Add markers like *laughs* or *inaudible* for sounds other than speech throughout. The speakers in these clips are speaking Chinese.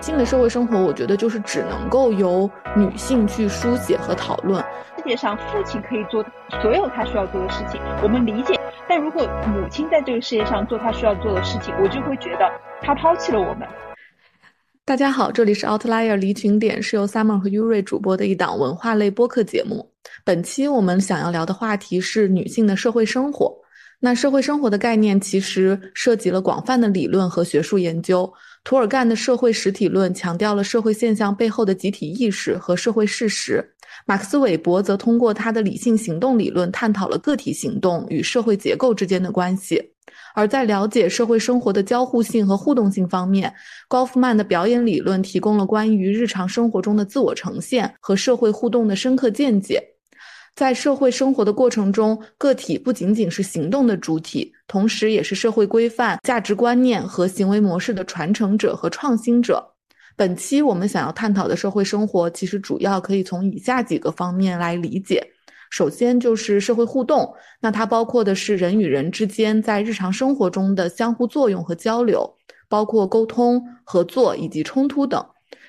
性的社会生活，我觉得就是只能够由女性去书写和讨论。世界上，父亲可以做所有他需要做的事情，我们理解；但如果母亲在这个世界上做她需要做的事情，我就会觉得她抛弃了我们。大家好，这里是 Outlier 离群点，是由 Summer 和 Yuri 主播的一档文化类播客节目。本期我们想要聊的话题是女性的社会生活。那社会生活的概念其实涉及了广泛的理论和学术研究。涂尔干的社会实体论强调了社会现象背后的集体意识和社会事实，马克思韦伯则通过他的理性行动理论探讨了个体行动与社会结构之间的关系。而在了解社会生活的交互性和互动性方面，高夫曼的表演理论提供了关于日常生活中的自我呈现和社会互动的深刻见解。在社会生活的过程中，个体不仅仅是行动的主体，同时也是社会规范、价值观念和行为模式的传承者和创新者。本期我们想要探讨的社会生活，其实主要可以从以下几个方面来理解。首先就是社会互动，那它包括的是人与人之间在日常生活中的相互作用和交流，包括沟通、合作以及冲突等。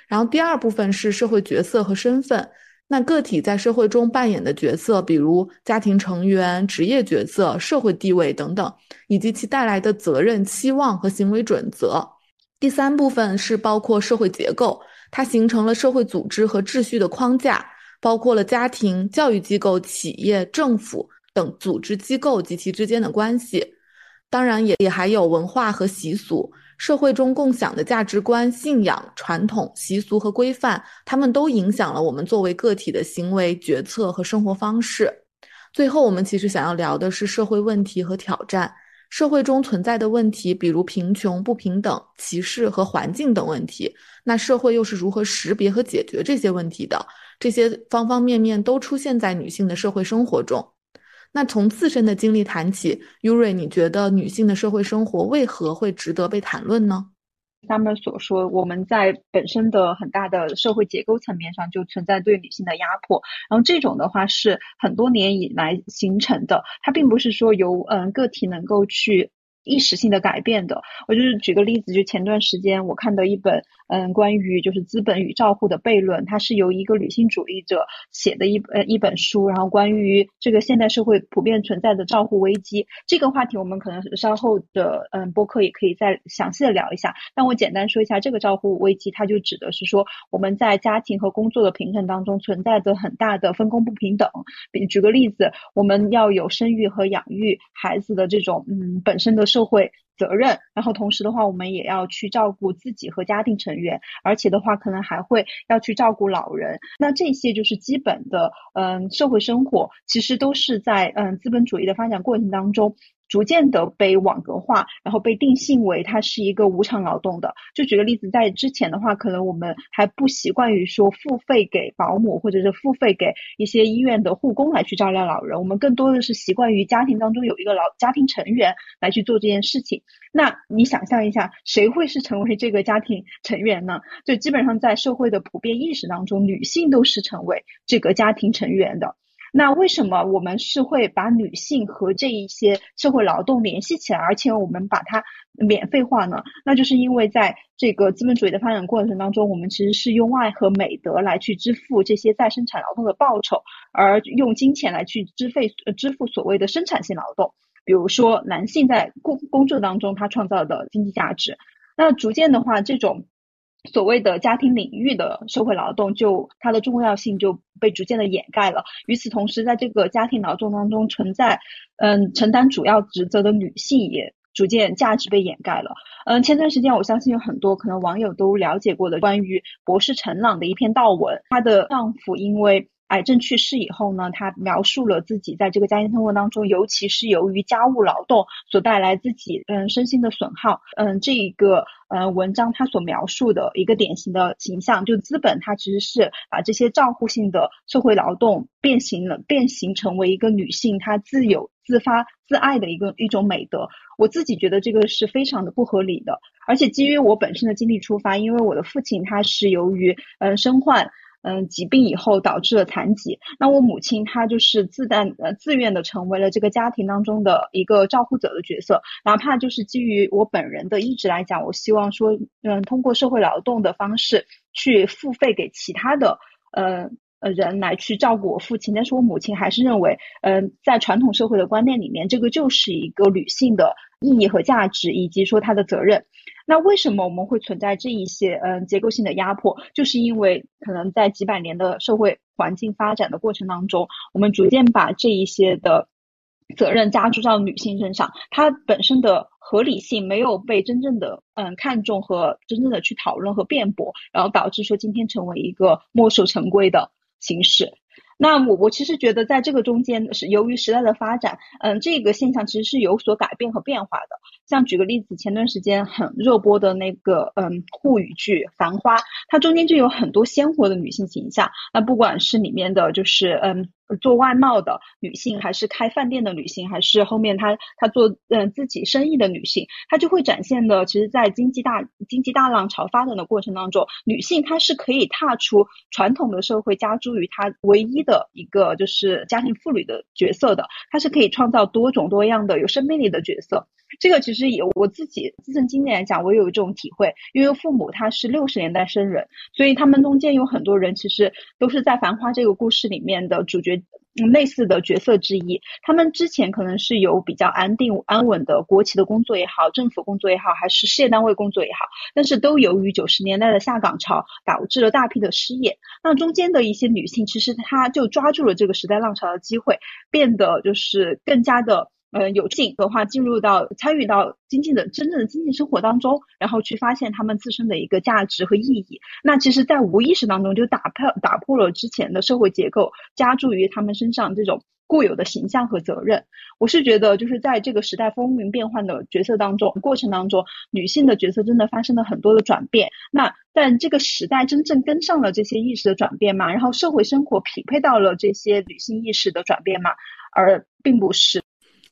然后第二部分是社会角色和身份。那个体在社会中扮演的角色，比如家庭成员、职业角色、社会地位等等，以及其带来的责任、期望和行为准则。第三部分是包括社会结构，它形成了社会组织和秩序的框架，包括了家庭、教育机构、企业、政府等组织机构及其之间的关系。当然，也也还有文化和习俗。社会中共享的价值观、信仰、传统习俗和规范，他们都影响了我们作为个体的行为、决策和生活方式。最后，我们其实想要聊的是社会问题和挑战。社会中存在的问题，比如贫穷、不平等、歧视和环境等问题，那社会又是如何识别和解决这些问题的？这些方方面面都出现在女性的社会生活中。那从自身的经历谈起，Uri，你觉得女性的社会生活为何会值得被谈论呢？他们所说，我们在本身的很大的社会结构层面上就存在对女性的压迫，然后这种的话是很多年以来形成的，它并不是说由嗯个体能够去。意识性的改变的，我就是举个例子，就前段时间我看到一本，嗯，关于就是资本与照护的悖论，它是由一个女性主义者写的一呃一本书，然后关于这个现代社会普遍存在的照护危机这个话题，我们可能稍后的嗯播客也可以再详细的聊一下。但我简单说一下，这个照护危机，它就指的是说我们在家庭和工作的平衡当中存在着很大的分工不平等。比举个例子，我们要有生育和养育孩子的这种嗯本身的。社会责任，然后同时的话，我们也要去照顾自己和家庭成员，而且的话，可能还会要去照顾老人。那这些就是基本的，嗯，社会生活，其实都是在嗯资本主义的发展过程当中。逐渐的被网格化，然后被定性为它是一个无偿劳动的。就举个例子，在之前的话，可能我们还不习惯于说付费给保姆或者是付费给一些医院的护工来去照料老人，我们更多的是习惯于家庭当中有一个老家庭成员来去做这件事情。那你想象一下，谁会是成为这个家庭成员呢？就基本上在社会的普遍意识当中，女性都是成为这个家庭成员的。那为什么我们是会把女性和这一些社会劳动联系起来，而且我们把它免费化呢？那就是因为在这个资本主义的发展过程当中，我们其实是用爱和美德来去支付这些再生产劳动的报酬，而用金钱来去支费支付所谓的生产性劳动。比如说男性在工工作当中他创造的经济价值，那逐渐的话这种。所谓的家庭领域的社会劳动，就它的重要性就被逐渐的掩盖了。与此同时，在这个家庭劳动当中存在，嗯，承担主要职责的女性也逐渐价值被掩盖了。嗯，前段时间我相信有很多可能网友都了解过的关于博士陈朗的一篇悼文，她的丈夫因为。癌症去世以后呢，她描述了自己在这个家庭生活当中，尤其是由于家务劳动所带来自己嗯身心的损耗。嗯，这一个呃文章它所描述的一个典型的形象，就资本它其实是把这些照护性的社会劳动变形了，变形成为一个女性她自有自发自爱的一个一种美德。我自己觉得这个是非常的不合理的，而且基于我本身的经历出发，因为我的父亲他是由于嗯身患。嗯疾病以后导致了残疾。那我母亲她就是自担呃自愿的成为了这个家庭当中的一个照顾者的角色，哪怕就是基于我本人的意志来讲，我希望说嗯通过社会劳动的方式去付费给其他的呃。呃，人来去照顾我父亲，但是我母亲还是认为，嗯，在传统社会的观念里面，这个就是一个女性的意义和价值，以及说她的责任。那为什么我们会存在这一些嗯结构性的压迫？就是因为可能在几百年的社会环境发展的过程当中，我们逐渐把这一些的责任加注到女性身上，它本身的合理性没有被真正的嗯看重和真正的去讨论和辩驳，然后导致说今天成为一个墨守成规的。形式，那我我其实觉得在这个中间是由于时代的发展，嗯，这个现象其实是有所改变和变化的。像举个例子，前段时间很热播的那个嗯沪语剧《繁花》，它中间就有很多鲜活的女性形象。那不管是里面的就是嗯。做外贸的女性，还是开饭店的女性，还是后面她她做嗯自己生意的女性，她就会展现的，其实，在经济大经济大浪潮发展的过程当中，女性她是可以踏出传统的社会加诸于她唯一的一个就是家庭妇女的角色的，她是可以创造多种多样的有生命力的角色。这个其实也我自己自身经验来讲，我有一种体会，因为父母他是六十年代生人，所以他们中间有很多人其实都是在《繁花》这个故事里面的主角类似的角色之一。他们之前可能是有比较安定安稳的国企的工作也好，政府工作也好，还是事业单位工作也好，但是都由于九十年代的下岗潮导致了大批的失业。那中间的一些女性，其实她就抓住了这个时代浪潮的机会，变得就是更加的。呃，有幸的话进入到参与到经济的真正的经济生活当中，然后去发现他们自身的一个价值和意义。那其实，在无意识当中就打破打破了之前的社会结构，加注于他们身上这种固有的形象和责任。我是觉得，就是在这个时代风云变幻的角色当中过程当中，女性的角色真的发生了很多的转变。那但这个时代真正跟上了这些意识的转变嘛？然后社会生活匹配到了这些女性意识的转变嘛？而并不是。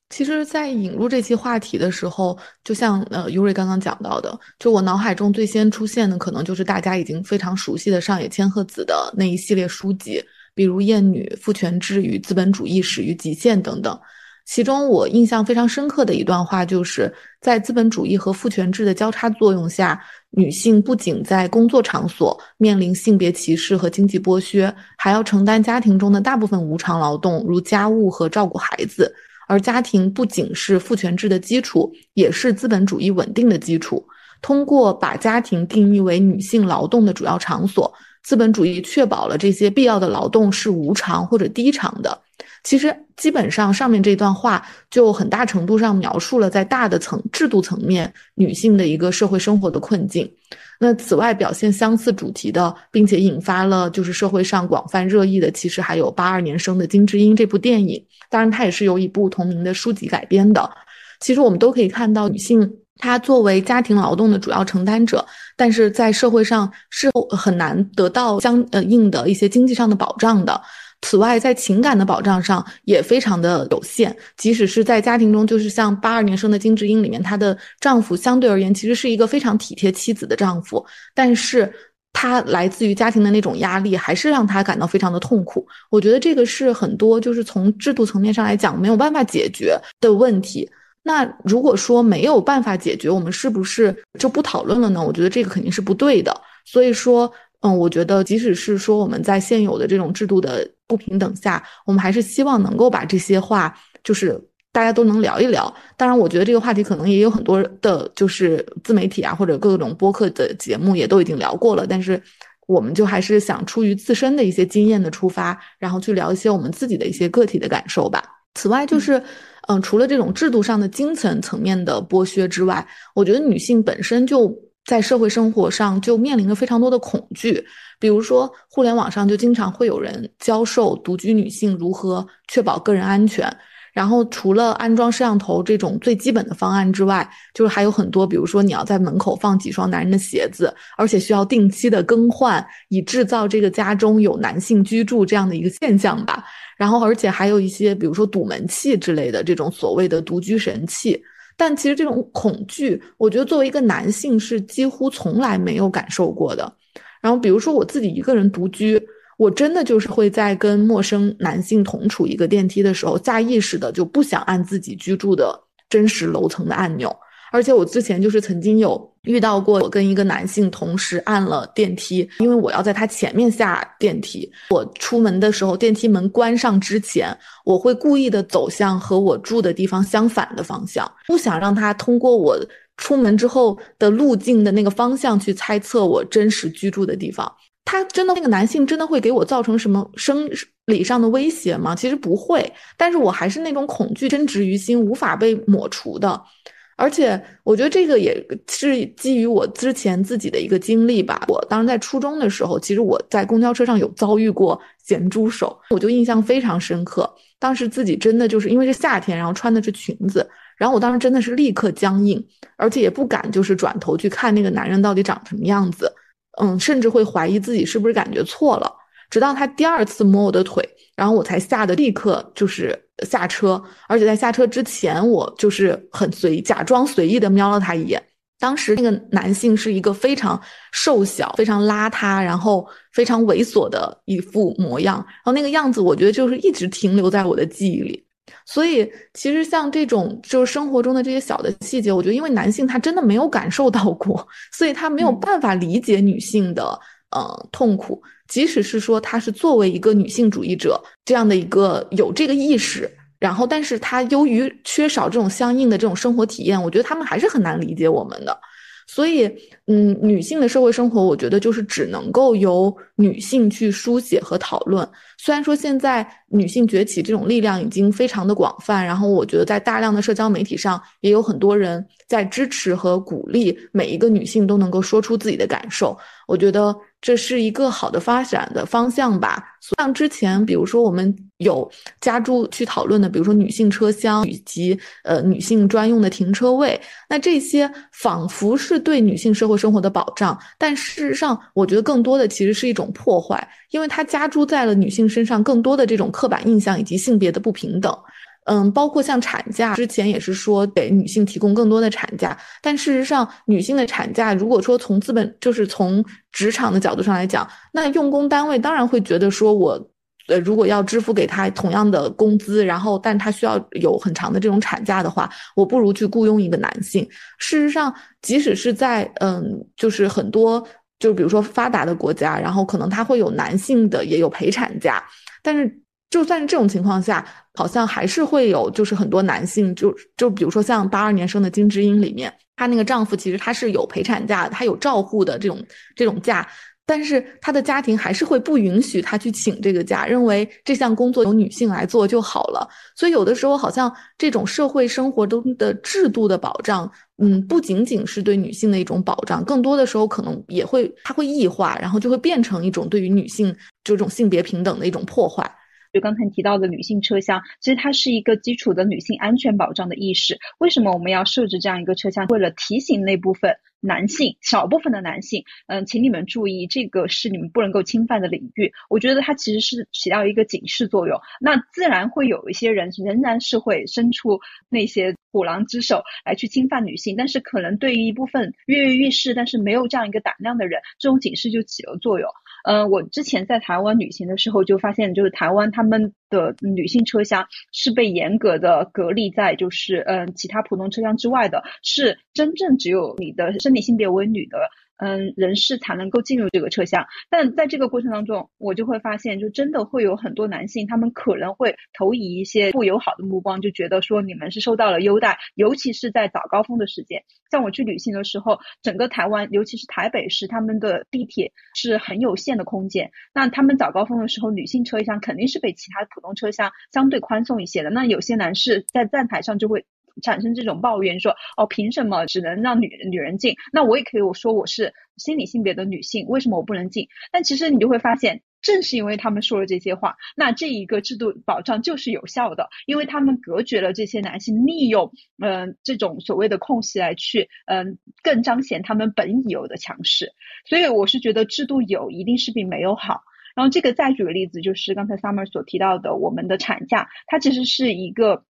其实，在引入这期话题的时候，就像呃尤瑞刚刚讲到的，就我脑海中最先出现的，可能就是大家已经非常熟悉的上野千鹤子的那一系列书籍，比如《厌女》《父权制与资本主义始于极限》等等。其中我印象非常深刻的一段话，就是在资本主义和父权制的交叉作用下，女性不仅在工作场所面临性别歧视和经济剥削，还要承担家庭中的大部分无偿劳动，如家务和照顾孩子。而家庭不仅是父权制的基础，也是资本主义稳定的基础。通过把家庭定义为女性劳动的主要场所，资本主义确保了这些必要的劳动是无偿或者低偿的。其实，基本上上面这段话就很大程度上描述了在大的层制度层面女性的一个社会生活的困境。那此外，表现相似主题的，并且引发了就是社会上广泛热议的，其实还有八二年生的金智英这部电影。当然，它也是由一部同名的书籍改编的。其实我们都可以看到，女性她作为家庭劳动的主要承担者，但是在社会上是很难得到相呃应的一些经济上的保障的。此外，在情感的保障上也非常的有限。即使是在家庭中，就是像八二年生的金智英里面，她的丈夫相对而言其实是一个非常体贴妻子的丈夫，但是他来自于家庭的那种压力，还是让他感到非常的痛苦。我觉得这个是很多就是从制度层面上来讲没有办法解决的问题。那如果说没有办法解决，我们是不是就不讨论了呢？我觉得这个肯定是不对的。所以说。嗯，我觉得即使是说我们在现有的这种制度的不平等下，我们还是希望能够把这些话，就是大家都能聊一聊。当然，我觉得这个话题可能也有很多的，就是自媒体啊或者各种播客的节目也都已经聊过了。但是，我们就还是想出于自身的一些经验的出发，然后去聊一些我们自己的一些个体的感受吧。此外，就是嗯，除了这种制度上的精层层面的剥削之外，我觉得女性本身就。在社会生活上就面临着非常多的恐惧，比如说互联网上就经常会有人教授独居女性如何确保个人安全。然后除了安装摄像头这种最基本的方案之外，就是还有很多，比如说你要在门口放几双男人的鞋子，而且需要定期的更换，以制造这个家中有男性居住这样的一个现象吧。然后而且还有一些，比如说堵门器之类的这种所谓的独居神器。但其实这种恐惧，我觉得作为一个男性是几乎从来没有感受过的。然后比如说我自己一个人独居，我真的就是会在跟陌生男性同处一个电梯的时候，下意识的就不想按自己居住的真实楼层的按钮。而且我之前就是曾经有遇到过，我跟一个男性同时按了电梯，因为我要在他前面下电梯。我出门的时候，电梯门关上之前，我会故意的走向和我住的地方相反的方向，不想让他通过我出门之后的路径的那个方向去猜测我真实居住的地方。他真的那个男性真的会给我造成什么生理上的威胁吗？其实不会，但是我还是那种恐惧深植于心，无法被抹除的。而且我觉得这个也是基于我之前自己的一个经历吧。我当时在初中的时候，其实我在公交车上有遭遇过咸猪手，我就印象非常深刻。当时自己真的就是因为是夏天，然后穿的是裙子，然后我当时真的是立刻僵硬，而且也不敢就是转头去看那个男人到底长什么样子，嗯，甚至会怀疑自己是不是感觉错了。直到他第二次摸我的腿，然后我才吓得立刻就是下车，而且在下车之前，我就是很随假装随意的瞄了他一眼。当时那个男性是一个非常瘦小、非常邋遢，然后非常猥琐的一副模样，然后那个样子，我觉得就是一直停留在我的记忆里。所以，其实像这种就是生活中的这些小的细节，我觉得因为男性他真的没有感受到过，所以他没有办法理解女性的呃痛苦。即使是说她是作为一个女性主义者这样的一个有这个意识，然后，但是她由于缺少这种相应的这种生活体验，我觉得他们还是很难理解我们的。所以，嗯，女性的社会生活，我觉得就是只能够由女性去书写和讨论。虽然说现在女性崛起这种力量已经非常的广泛，然后我觉得在大量的社交媒体上也有很多人在支持和鼓励每一个女性都能够说出自己的感受。我觉得。这是一个好的发展的方向吧。像之前，比如说我们有加注去讨论的，比如说女性车厢以及呃女性专用的停车位，那这些仿佛是对女性社会生活的保障，但事实上，我觉得更多的其实是一种破坏，因为它加注在了女性身上更多的这种刻板印象以及性别的不平等。嗯，包括像产假，之前也是说给女性提供更多的产假，但事实上，女性的产假，如果说从资本，就是从职场的角度上来讲，那用工单位当然会觉得说，我，呃，如果要支付给他同样的工资，然后，但他需要有很长的这种产假的话，我不如去雇佣一个男性。事实上，即使是在嗯，就是很多，就比如说发达的国家，然后可能他会有男性的也有陪产假，但是。就算是这种情况下，好像还是会有，就是很多男性，就就比如说像八二年生的金智英里面，她那个丈夫其实他是有陪产假，他有照护的这种这种假，但是他的家庭还是会不允许他去请这个假，认为这项工作由女性来做就好了。所以有的时候好像这种社会生活中的制度的保障，嗯，不仅仅是对女性的一种保障，更多的时候可能也会它会异化，然后就会变成一种对于女性这种性别平等的一种破坏。就刚才提到的女性车厢，其实它是一个基础的女性安全保障的意识。为什么我们要设置这样一个车厢？为了提醒那部分男性，少部分的男性，嗯，请你们注意，这个是你们不能够侵犯的领域。我觉得它其实是起到一个警示作用。那自然会有一些人仍然是会伸出那些虎狼之手来去侵犯女性，但是可能对于一部分跃跃欲试但是没有这样一个胆量的人，这种警示就起了作用。嗯，我之前在台湾旅行的时候就发现，就是台湾他们的女性车厢是被严格的隔离在就是嗯其他普通车厢之外的，是真正只有你的生理性别为女的。嗯，人士才能够进入这个车厢，但在这个过程当中，我就会发现，就真的会有很多男性，他们可能会投以一些不友好的目光，就觉得说你们是受到了优待，尤其是在早高峰的时间。像我去旅行的时候，整个台湾，尤其是台北市，他们的地铁是很有限的空间，那他们早高峰的时候，女性车厢肯定是比其他普通车厢相对宽松一些的。那有些男士在站台上就会。产生这种抱怨，说哦，凭什么只能让女女人进？那我也可以我说我是心理性别的女性，为什么我不能进？但其实你就会发现，正是因为他们说了这些话，那这一个制度保障就是有效的，因为他们隔绝了这些男性利用嗯这种所谓的空隙来去嗯更彰显他们本已有的强势。所以我是觉得制度有一定是比没有好。然后这个再举个例子，就是刚才 Summer 所提到的我们的产假，它其实是一个。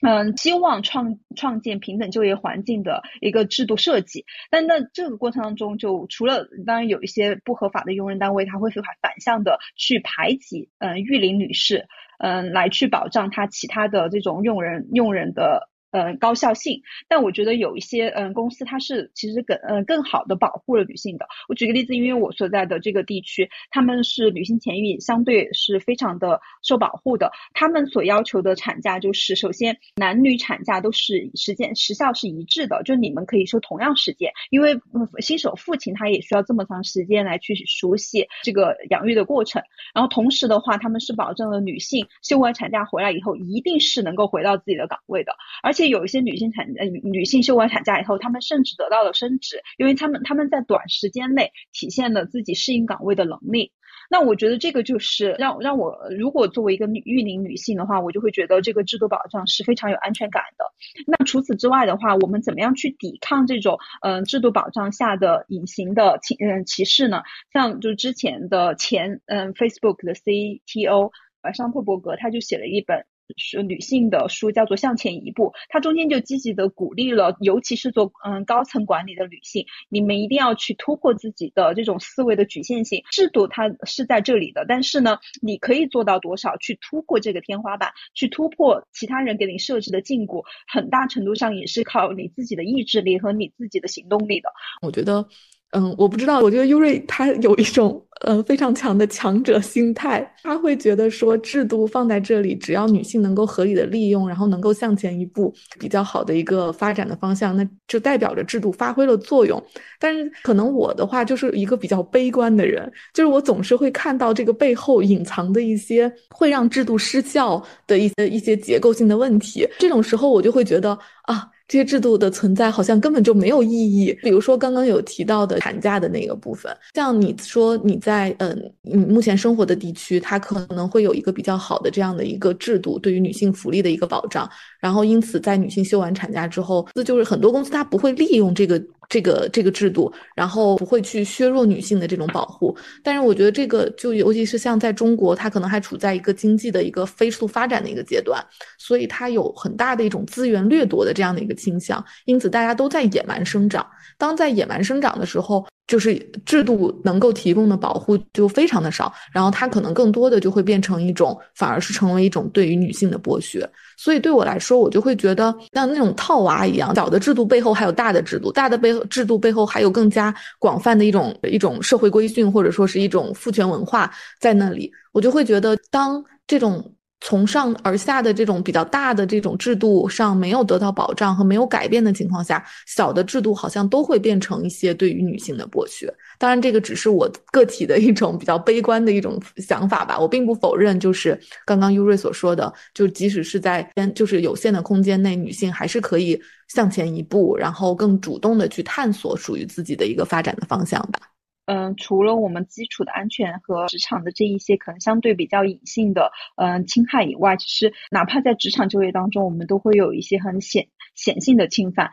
嗯，希望创创建平等就业环境的一个制度设计，但那这个过程当中，就除了当然有一些不合法的用人单位，他会反反向的去排挤嗯玉林女士，嗯来去保障她其他的这种用人用人的。呃，高效性，但我觉得有一些嗯公司，它是其实更嗯更好的保护了女性的。我举个例子，因为我所在的这个地区，他们是女性权益相对是非常的受保护的。他们所要求的产假就是，首先男女产假都是时间时效是一致的，就你们可以说同样时间，因为新手父亲他也需要这么长时间来去熟悉这个养育的过程。然后同时的话，他们是保证了女性休完产假回来以后，一定是能够回到自己的岗位的，而且。且有一些女性产呃女性休完产假以后，她们甚至得到了升职，因为她们她们在短时间内体现了自己适应岗位的能力。那我觉得这个就是让让我如果作为一个女育龄女性的话，我就会觉得这个制度保障是非常有安全感的。那除此之外的话，我们怎么样去抵抗这种嗯制度保障下的隐形的歧嗯歧视呢？像就之前的前嗯 Facebook 的 CTO 呃桑特伯格他就写了一本。是女性的书叫做《向前一步》，它中间就积极的鼓励了，尤其是做嗯高层管理的女性，你们一定要去突破自己的这种思维的局限性。制度它是在这里的，但是呢，你可以做到多少去突破这个天花板，去突破其他人给你设置的禁锢，很大程度上也是靠你自己的意志力和你自己的行动力的。我觉得。嗯，我不知道。我觉得优瑞他有一种呃非常强的强者心态，他会觉得说制度放在这里，只要女性能够合理的利用，然后能够向前一步，比较好的一个发展的方向，那就代表着制度发挥了作用。但是可能我的话就是一个比较悲观的人，就是我总是会看到这个背后隐藏的一些会让制度失效的一些一些结构性的问题。这种时候我就会觉得啊。这些制度的存在好像根本就没有意义。比如说刚刚有提到的产假的那个部分，像你说你在嗯你目前生活的地区，它可能会有一个比较好的这样的一个制度，对于女性福利的一个保障。然后因此在女性休完产假之后，这就是很多公司它不会利用这个。这个这个制度，然后不会去削弱女性的这种保护，但是我觉得这个就尤其是像在中国，它可能还处在一个经济的一个飞速发展的一个阶段，所以它有很大的一种资源掠夺的这样的一个倾向，因此大家都在野蛮生长。当在野蛮生长的时候。就是制度能够提供的保护就非常的少，然后它可能更多的就会变成一种，反而是成为一种对于女性的剥削。所以对我来说，我就会觉得像那种套娃一样，小的制度背后还有大的制度，大的背后制度背后还有更加广泛的一种一种社会规训，或者说是一种父权文化在那里。我就会觉得，当这种。从上而下的这种比较大的这种制度上没有得到保障和没有改变的情况下，小的制度好像都会变成一些对于女性的剥削。当然，这个只是我个体的一种比较悲观的一种想法吧。我并不否认，就是刚刚优瑞所说的，就即使是在就是有限的空间内，女性还是可以向前一步，然后更主动的去探索属于自己的一个发展的方向吧。嗯，除了我们基础的安全和职场的这一些可能相对比较隐性的嗯侵害以外，其实哪怕在职场就业当中，我们都会有一些很显显性的侵犯。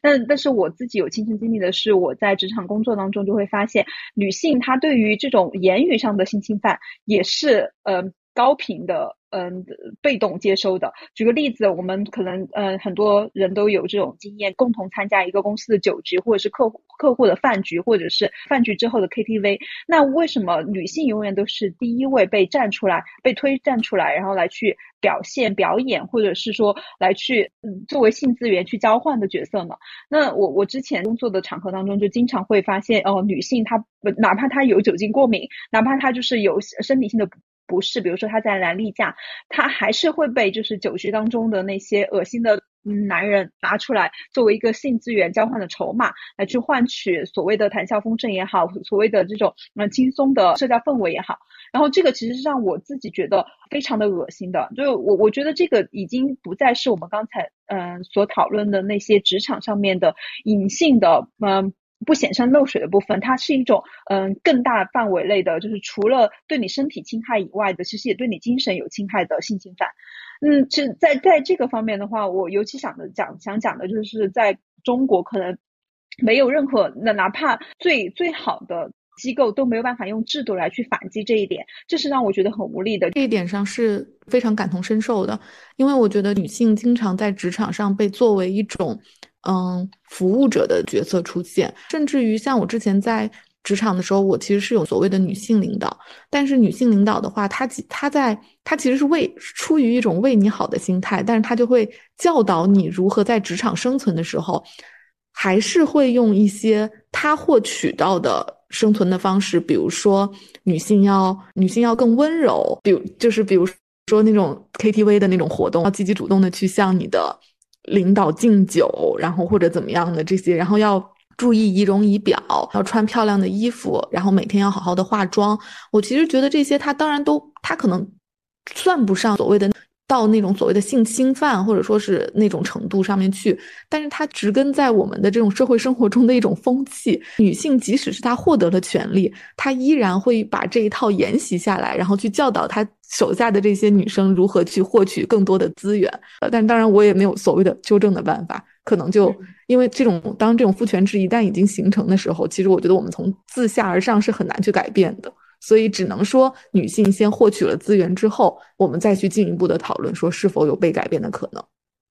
但但是我自己有亲身经历的是，我在职场工作当中就会发现，女性她对于这种言语上的性侵犯也是嗯高频的。嗯，被动接收的。举个例子，我们可能嗯很多人都有这种经验，共同参加一个公司的酒局，或者是客户客户的饭局，或者是饭局之后的 KTV。那为什么女性永远都是第一位被站出来、被推站出来，然后来去表现、表演，或者是说来去嗯作为性资源去交换的角色呢？那我我之前工作的场合当中，就经常会发现哦，女性她哪怕她有酒精过敏，哪怕她就是有生理性的。不是，比如说他在来例假，他还是会被就是酒局当中的那些恶心的男人拿出来作为一个性资源交换的筹码，来去换取所谓的谈笑风生也好，所谓的这种嗯轻松的社交氛围也好。然后这个其实是让我自己觉得非常的恶心的，就我我觉得这个已经不再是我们刚才嗯所讨论的那些职场上面的隐性的嗯。不显山露水的部分，它是一种嗯更大范围类的，就是除了对你身体侵害以外的，其实也对你精神有侵害的性侵犯。嗯，其实在在这个方面的话，我尤其想的讲想讲的就是在中国可能没有任何那哪怕最最好的机构都没有办法用制度来去反击这一点，这是让我觉得很无力的。这一点上是非常感同身受的，因为我觉得女性经常在职场上被作为一种嗯服务者的角色出现，甚至于像我之前在。职场的时候，我其实是有所谓的女性领导，但是女性领导的话，她她在她其实是为出于一种为你好的心态，但是她就会教导你如何在职场生存的时候，还是会用一些她获取到的生存的方式，比如说女性要女性要更温柔，比如就是比如说那种 KTV 的那种活动，要积极主动的去向你的领导敬酒，然后或者怎么样的这些，然后要。注意仪容仪表，要穿漂亮的衣服，然后每天要好好的化妆。我其实觉得这些，他当然都，他可能算不上所谓的到那种所谓的性侵犯，或者说是那种程度上面去。但是它植根在我们的这种社会生活中的一种风气。女性即使是她获得了权利，她依然会把这一套沿袭下来，然后去教导她手下的这些女生如何去获取更多的资源。呃，但当然我也没有所谓的纠正的办法。可能就因为这种，当这种父权制一旦已经形成的时候，其实我觉得我们从自下而上是很难去改变的，所以只能说女性先获取了资源之后，我们再去进一步的讨论说是否有被改变的可能。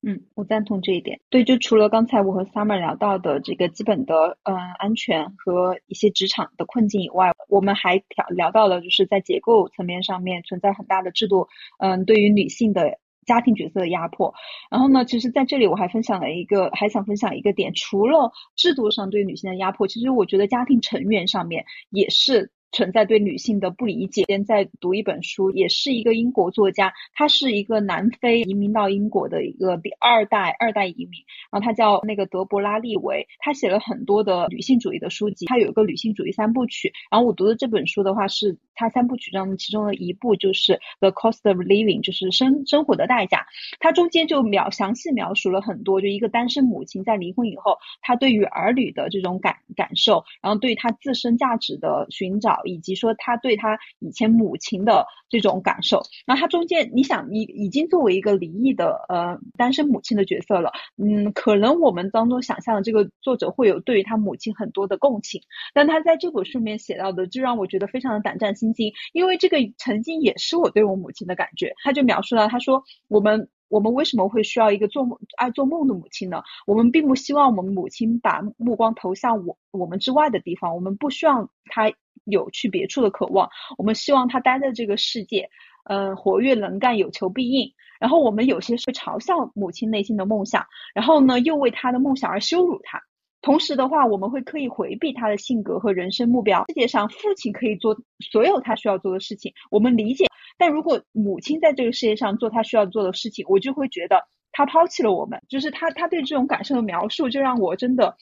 嗯，我赞同这一点。对，就除了刚才我和 Summer 聊到的这个基本的嗯安全和一些职场的困境以外，我们还聊聊到了就是在结构层面上面存在很大的制度，嗯，对于女性的。家庭角色的压迫，然后呢，其实在这里我还分享了一个，还想分享一个点，除了制度上对女性的压迫，其实我觉得家庭成员上面也是。存在对女性的不理解。现在读一本书，也是一个英国作家，他是一个南非移民到英国的一个第二代二代移民，然后他叫那个德伯拉利维，他写了很多的女性主义的书籍，他有一个女性主义三部曲。然后我读的这本书的话，是他三部曲当中其中的一部，就是《The Cost of Living》，就是生生活的代价。他中间就描详细描述了很多，就一个单身母亲在离婚以后，她对于儿女的这种感感受，然后对她自身价值的寻找。以及说他对他以前母亲的这种感受，那他中间，你想，你已经作为一个离异的呃单身母亲的角色了，嗯，可能我们当中想象的这个作者会有对于他母亲很多的共情，但他在这本书里面写到的，就让我觉得非常的胆战心惊，因为这个曾经也是我对我母亲的感觉，他就描述了，他说我们。我们为什么会需要一个做梦爱做梦的母亲呢？我们并不希望我们母亲把目光投向我我们之外的地方，我们不希望她有去别处的渴望，我们希望他待在这个世界，嗯，活跃能干，有求必应。然后我们有些是嘲笑母亲内心的梦想，然后呢，又为他的梦想而羞辱他。同时的话，我们会刻意回避他的性格和人生目标。世界上，父亲可以做所有他需要做的事情，我们理解。但如果母亲在这个世界上做他需要做的事情，我就会觉得他抛弃了我们。就是他他对这种感受的描述，就让我真的。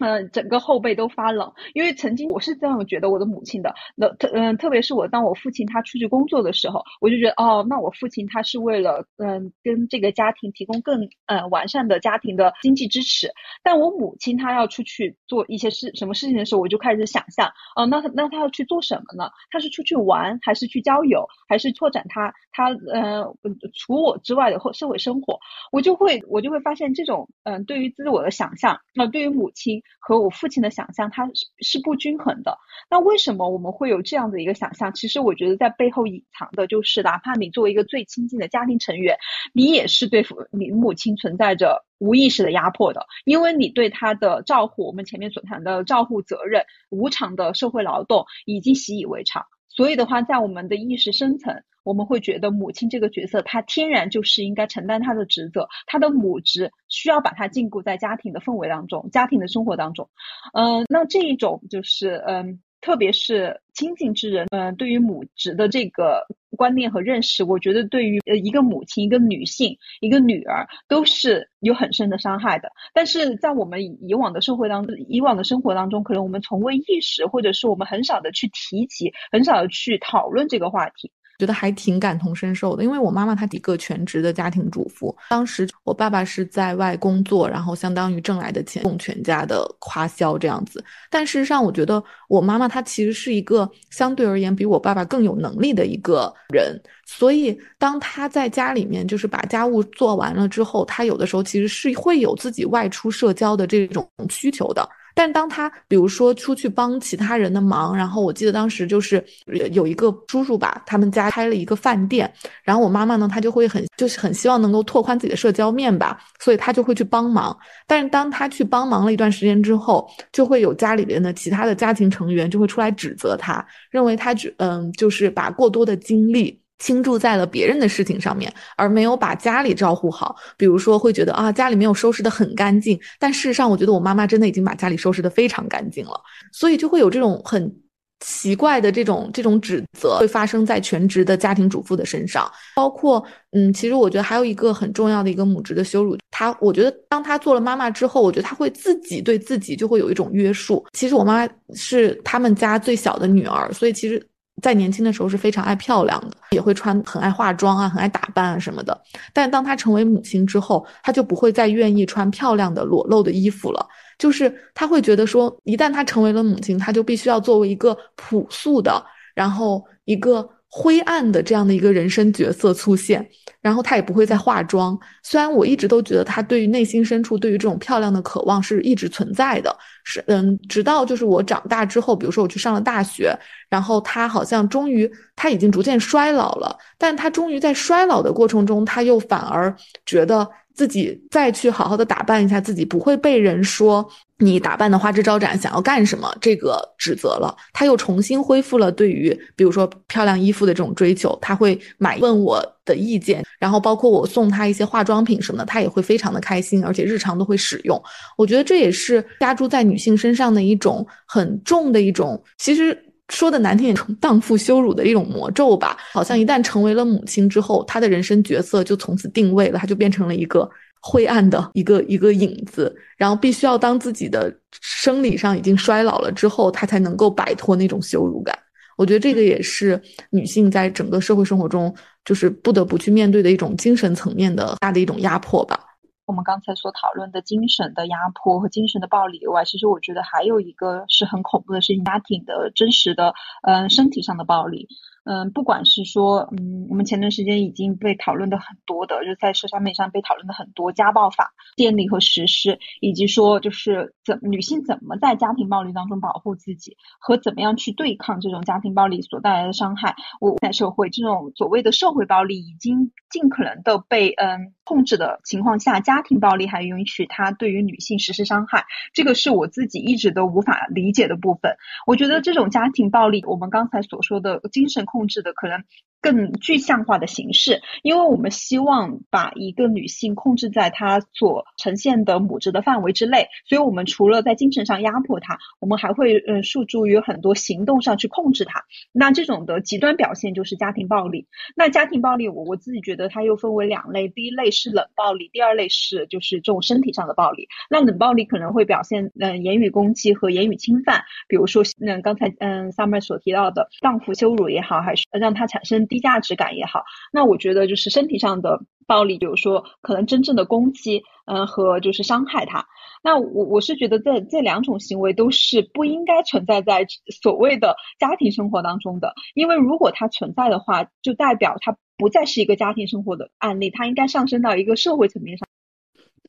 嗯，整个后背都发冷，因为曾经我是这样觉得我的母亲的。那特嗯，特别是我当我父亲他出去工作的时候，我就觉得哦，那我父亲他是为了嗯跟这个家庭提供更嗯完善的家庭的经济支持。但我母亲她要出去做一些事什么事情的时候，我就开始想象哦，那那他要去做什么呢？他是出去玩，还是去交友，还是拓展他他嗯除我之外的后社会生活？我就会我就会发现这种嗯对于自我的想象，那对于母亲。和我父亲的想象，他是是不均衡的。那为什么我们会有这样的一个想象？其实我觉得在背后隐藏的就是，哪怕你作为一个最亲近的家庭成员，你也是对父你母亲存在着无意识的压迫的，因为你对她的照护，我们前面所谈的照护责任、无偿的社会劳动已经习以为常。所以的话，在我们的意识深层，我们会觉得母亲这个角色，她天然就是应该承担她的职责，她的母职需要把她禁锢在家庭的氛围当中，家庭的生活当中。嗯，那这一种就是嗯。特别是亲近之人，嗯，对于母职的这个观念和认识，我觉得对于呃一个母亲、一个女性、一个女儿都是有很深的伤害的。但是在我们以往的社会当中，以往的生活当中，可能我们从未意识，或者是我们很少的去提起，很少的去讨论这个话题。觉得还挺感同身受的，因为我妈妈她一个全职的家庭主妇，当时我爸爸是在外工作，然后相当于挣来的钱供全家的花销这样子。但事实上，我觉得我妈妈她其实是一个相对而言比我爸爸更有能力的一个人，所以当她在家里面就是把家务做完了之后，她有的时候其实是会有自己外出社交的这种需求的。但当他比如说出去帮其他人的忙，然后我记得当时就是有一个叔叔吧，他们家开了一个饭店，然后我妈妈呢，她就会很就是很希望能够拓宽自己的社交面吧，所以她就会去帮忙。但是当她去帮忙了一段时间之后，就会有家里边的其他的家庭成员就会出来指责她，认为她只嗯就是把过多的精力。倾注在了别人的事情上面，而没有把家里照顾好。比如说，会觉得啊，家里没有收拾的很干净。但事实上，我觉得我妈妈真的已经把家里收拾的非常干净了。所以就会有这种很奇怪的这种这种指责，会发生在全职的家庭主妇的身上。包括，嗯，其实我觉得还有一个很重要的一个母职的羞辱。她，我觉得当她做了妈妈之后，我觉得她会自己对自己就会有一种约束。其实我妈妈是他们家最小的女儿，所以其实。在年轻的时候是非常爱漂亮的，也会穿很爱化妆啊，很爱打扮啊什么的。但当她成为母亲之后，她就不会再愿意穿漂亮的裸露的衣服了。就是她会觉得说，一旦她成为了母亲，她就必须要作为一个朴素的，然后一个。灰暗的这样的一个人生角色出现，然后他也不会再化妆。虽然我一直都觉得他对于内心深处对于这种漂亮的渴望是一直存在的，是嗯，直到就是我长大之后，比如说我去上了大学，然后他好像终于他已经逐渐衰老了，但他终于在衰老的过程中，他又反而觉得。自己再去好好的打扮一下自己，不会被人说你打扮的花枝招展，想要干什么这个指责了。他又重新恢复了对于比如说漂亮衣服的这种追求，他会买问我的意见，然后包括我送他一些化妆品什么的，他也会非常的开心，而且日常都会使用。我觉得这也是加诸在女性身上的一种很重的一种，其实。说的难听点，荡妇羞辱的一种魔咒吧。好像一旦成为了母亲之后，她的人生角色就从此定位了，她就变成了一个灰暗的一个一个影子。然后必须要当自己的生理上已经衰老了之后，她才能够摆脱那种羞辱感。我觉得这个也是女性在整个社会生活中，就是不得不去面对的一种精神层面的大的一种压迫吧。我们刚才所讨论的精神的压迫和精神的暴力以外，其实我觉得还有一个是很恐怖的，事情家庭的真实的，嗯，身体上的暴力。嗯，不管是说，嗯，我们前段时间已经被讨论的很多的，就在社交媒体上被讨论的很多家暴法建立和实施，以及说就是怎女性怎么在家庭暴力当中保护自己，和怎么样去对抗这种家庭暴力所带来的伤害。我在社会这种所谓的社会暴力已经尽可能的被嗯控制的情况下，家庭暴力还允许它对于女性实施伤害，这个是我自己一直都无法理解的部分。我觉得这种家庭暴力，我们刚才所说的精神。控制的可能更具象化的形式，因为我们希望把一个女性控制在她所呈现的母职的范围之内，所以我们除了在精神上压迫她，我们还会嗯诉诸于很多行动上去控制她。那这种的极端表现就是家庭暴力。那家庭暴力，我我自己觉得它又分为两类，第一类是冷暴力，第二类是就是这种身体上的暴力。那冷暴力可能会表现嗯言语攻击和言语侵犯，比如说嗯刚才嗯 Summer 所提到的荡妇羞辱也好。还是让他产生低价值感也好，那我觉得就是身体上的暴力，比如说可能真正的攻击，嗯，和就是伤害他。那我我是觉得这这两种行为都是不应该存在在所谓的家庭生活当中的，因为如果它存在的话，就代表它不再是一个家庭生活的案例，它应该上升到一个社会层面上。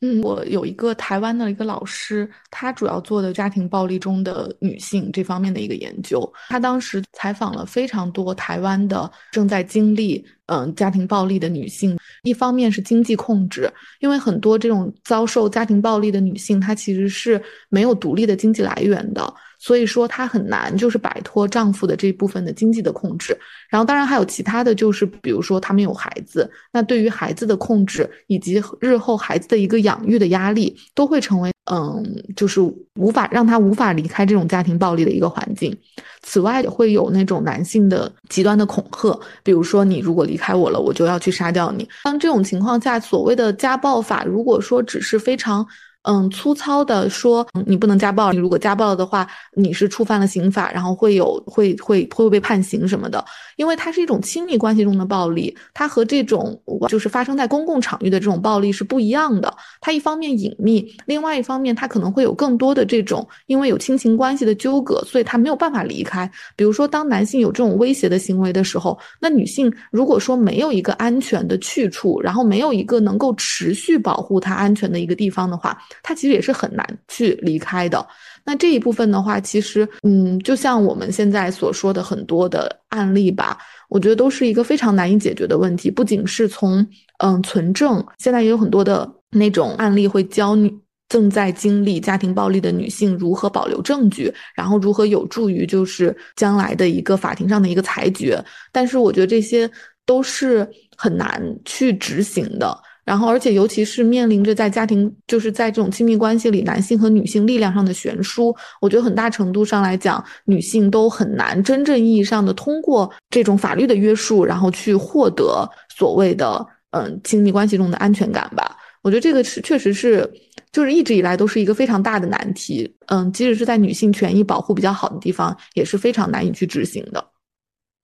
嗯，我有一个台湾的一个老师，他主要做的家庭暴力中的女性这方面的一个研究。他当时采访了非常多台湾的正在经历嗯家庭暴力的女性。一方面是经济控制，因为很多这种遭受家庭暴力的女性，她其实是没有独立的经济来源的。所以说，她很难就是摆脱丈夫的这部分的经济的控制。然后，当然还有其他的就是，比如说他们有孩子，那对于孩子的控制以及日后孩子的一个养育的压力，都会成为嗯，就是无法让他无法离开这种家庭暴力的一个环境。此外，也会有那种男性的极端的恐吓，比如说你如果离开我了，我就要去杀掉你。当这种情况下，所谓的家暴法，如果说只是非常。嗯，粗糙的说，你不能家暴。你如果家暴了的话，你是触犯了刑法，然后会有会会会被判刑什么的。因为它是一种亲密关系中的暴力，它和这种就是发生在公共场域的这种暴力是不一样的。它一方面隐秘，另外一方面它可能会有更多的这种，因为有亲情关系的纠葛，所以他没有办法离开。比如说，当男性有这种威胁的行为的时候，那女性如果说没有一个安全的去处，然后没有一个能够持续保护她安全的一个地方的话，她其实也是很难去离开的。那这一部分的话，其实，嗯，就像我们现在所说的很多的案例吧，我觉得都是一个非常难以解决的问题。不仅是从嗯存证，现在也有很多的那种案例会教你正在经历家庭暴力的女性如何保留证据，然后如何有助于就是将来的一个法庭上的一个裁决。但是我觉得这些都是很难去执行的。然后，而且尤其是面临着在家庭，就是在这种亲密关系里，男性和女性力量上的悬殊，我觉得很大程度上来讲，女性都很难真正意义上的通过这种法律的约束，然后去获得所谓的嗯亲密关系中的安全感吧。我觉得这个是确实是，就是一直以来都是一个非常大的难题。嗯，即使是在女性权益保护比较好的地方，也是非常难以去执行的。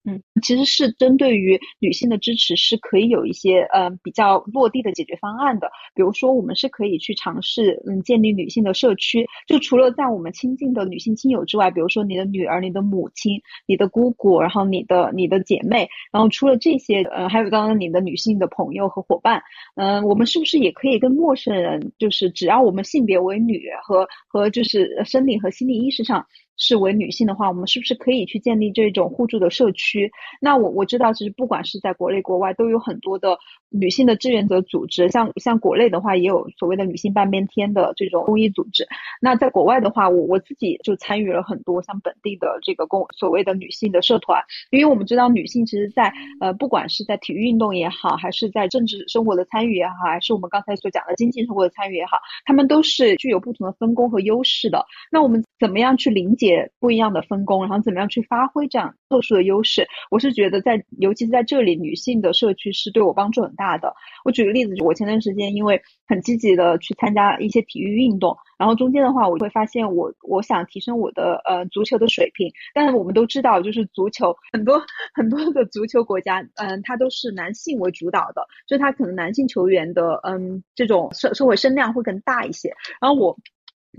嗯，其实是针对于女性的支持是可以有一些呃比较落地的解决方案的。比如说，我们是可以去尝试嗯建立女性的社区，就除了在我们亲近的女性亲友之外，比如说你的女儿、你的母亲、你的姑姑，然后你的你的姐妹，然后除了这些，呃，还有刚刚你的女性的朋友和伙伴，嗯，我们是不是也可以跟陌生人，就是只要我们性别为女和和就是生理和心理意识上。是为女性的话，我们是不是可以去建立这种互助的社区？那我我知道，其实不管是在国内国外，都有很多的女性的志愿者组织。像像国内的话，也有所谓的女性半边天的这种公益组织。那在国外的话，我我自己就参与了很多像本地的这个公所谓的女性的社团。因为我们知道，女性其实，在呃不管是在体育运动也好，还是在政治生活的参与也好，还是我们刚才所讲的经济生活的参与也好，她们都是具有不同的分工和优势的。那我们怎么样去理解？不一样的分工，然后怎么样去发挥这样特殊的优势？我是觉得在，尤其是在这里，女性的社区是对我帮助很大大的。我举个例子，我前段时间因为很积极的去参加一些体育运动，然后中间的话，我会发现我我想提升我的呃足球的水平，但是我们都知道，就是足球很多很多的足球国家，嗯，它都是男性为主导的，就它可能男性球员的嗯这种社社会声量会更大一些。然后我。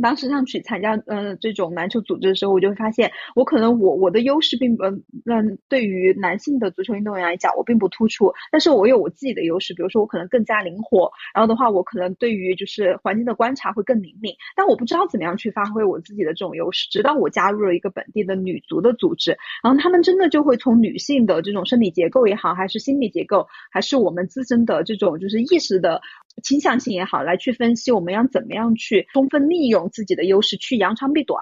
当时上去参加嗯这种篮球组织的时候，我就会发现我可能我我的优势并不嗯对于男性的足球运动员来讲我并不突出，但是我有我自己的优势，比如说我可能更加灵活，然后的话我可能对于就是环境的观察会更灵敏，但我不知道怎么样去发挥我自己的这种优势，直到我加入了一个本地的女足的组织，然后他们真的就会从女性的这种生理结构也好，还是心理结构，还是我们自身的这种就是意识的。倾向性也好，来去分析我们要怎么样去充分利用自己的优势去扬长避短。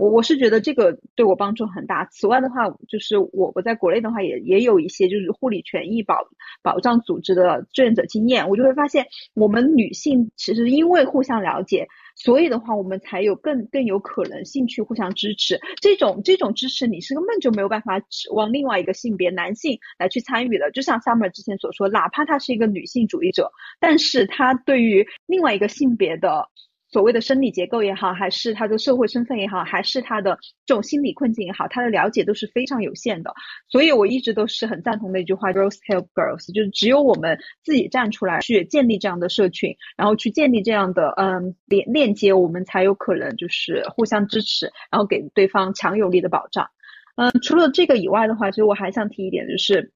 我我是觉得这个对我帮助很大。此外的话，就是我我在国内的话也也有一些就是护理权益保保障组织的志愿者经验，我就会发现我们女性其实因为互相了解。所以的话，我们才有更更有可能性去互相支持。这种这种支持，你是根本就没有办法指望另外一个性别男性来去参与的。就像 Summer 之前所说，哪怕他是一个女性主义者，但是他对于另外一个性别的。所谓的生理结构也好，还是他的社会身份也好，还是他的这种心理困境也好，他的了解都是非常有限的。所以我一直都是很赞同的一句话：“Girls help girls”，就是只有我们自己站出来去建立这样的社群，然后去建立这样的嗯链链接，我们才有可能就是互相支持，然后给对方强有力的保障。嗯，除了这个以外的话，其实我还想提一点，就是。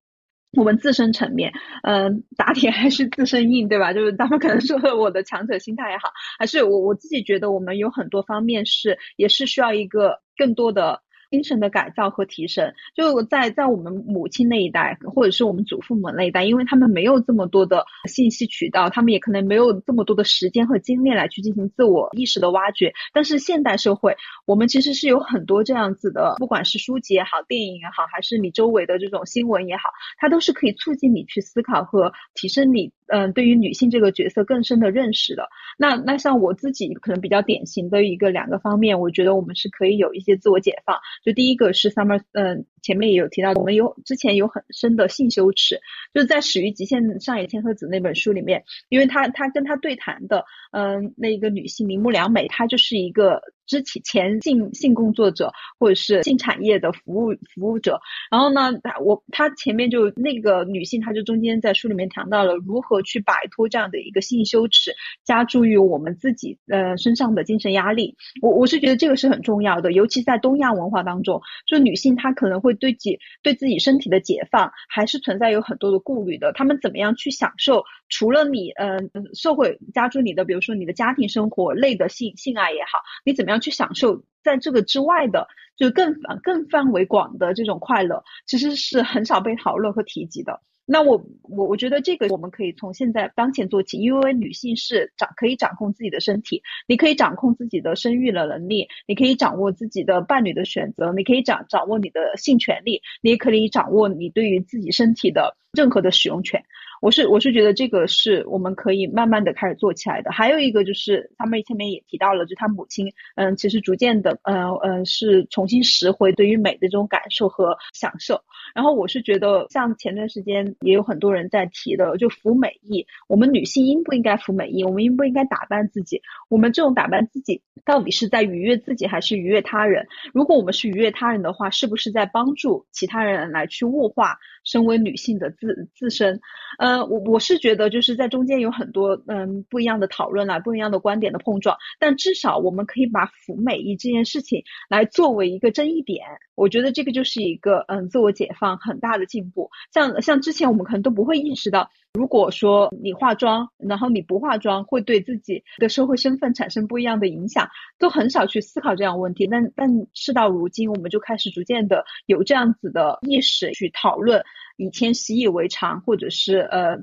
我们自身层面，嗯，打铁还是自身硬，对吧？就是他们可能说我的强者心态也好，还是我我自己觉得我们有很多方面是也是需要一个更多的。精神的改造和提升，就在在我们母亲那一代，或者是我们祖父母那一代，因为他们没有这么多的信息渠道，他们也可能没有这么多的时间和精力来去进行自我意识的挖掘。但是现代社会，我们其实是有很多这样子的，不管是书籍也好，电影也好，还是你周围的这种新闻也好，它都是可以促进你去思考和提升你。嗯，对于女性这个角色更深的认识的，那那像我自己可能比较典型的一个两个方面，我觉得我们是可以有一些自我解放。就第一个是 Summer，嗯，前面也有提到，我们有之前有很深的性羞耻，就是在《始于极限上野千鹤子》那本书里面，因为他他跟他对谈的，嗯，那一个女性铃木良美，她就是一个。之前性性工作者或者是性产业的服务服务者，然后呢，她我她前面就那个女性，她就中间在书里面谈到了如何去摆脱这样的一个性羞耻，加注于我们自己呃身上的精神压力。我我是觉得这个是很重要的，尤其在东亚文化当中，就女性她可能会对己对自己身体的解放还是存在有很多的顾虑的。她们怎么样去享受除了你嗯社会加注你的，比如说你的家庭生活类的性性爱也好，你怎么样？去享受在这个之外的，就更更范围广的这种快乐，其实是很少被讨论和提及的。那我我我觉得这个我们可以从现在当前做起，因为女性是掌可以掌控自己的身体，你可以掌控自己的生育的能力，你可以掌握自己的伴侣的选择，你可以掌掌握你的性权利，你也可以掌握你对于自己身体的任何的使用权。我是我是觉得这个是我们可以慢慢的开始做起来的。还有一个就是他们前面也提到了，就他母亲，嗯，其实逐渐的，呃呃，是重新拾回对于美的这种感受和享受。然后我是觉得，像前段时间也有很多人在提的，就服美役，我们女性应不应该服美役？我们应不应该打扮自己？我们这种打扮自己，到底是在愉悦自己还是愉悦他人？如果我们是愉悦他人的话，是不是在帮助其他人来去物化身为女性的自自身？呃，我我是觉得就是在中间有很多嗯不一样的讨论啦，不一样的观点的碰撞，但至少我们可以把服美役这件事情来作为一个争议点，我觉得这个就是一个嗯自我解放很大的进步。像像之前我们可能都不会意识到，如果说你化妆，然后你不化妆会对自己的社会身份产生不一样的影响，都很少去思考这样问题。但但事到如今，我们就开始逐渐的有这样子的意识去讨论。以前习以为常，或者是呃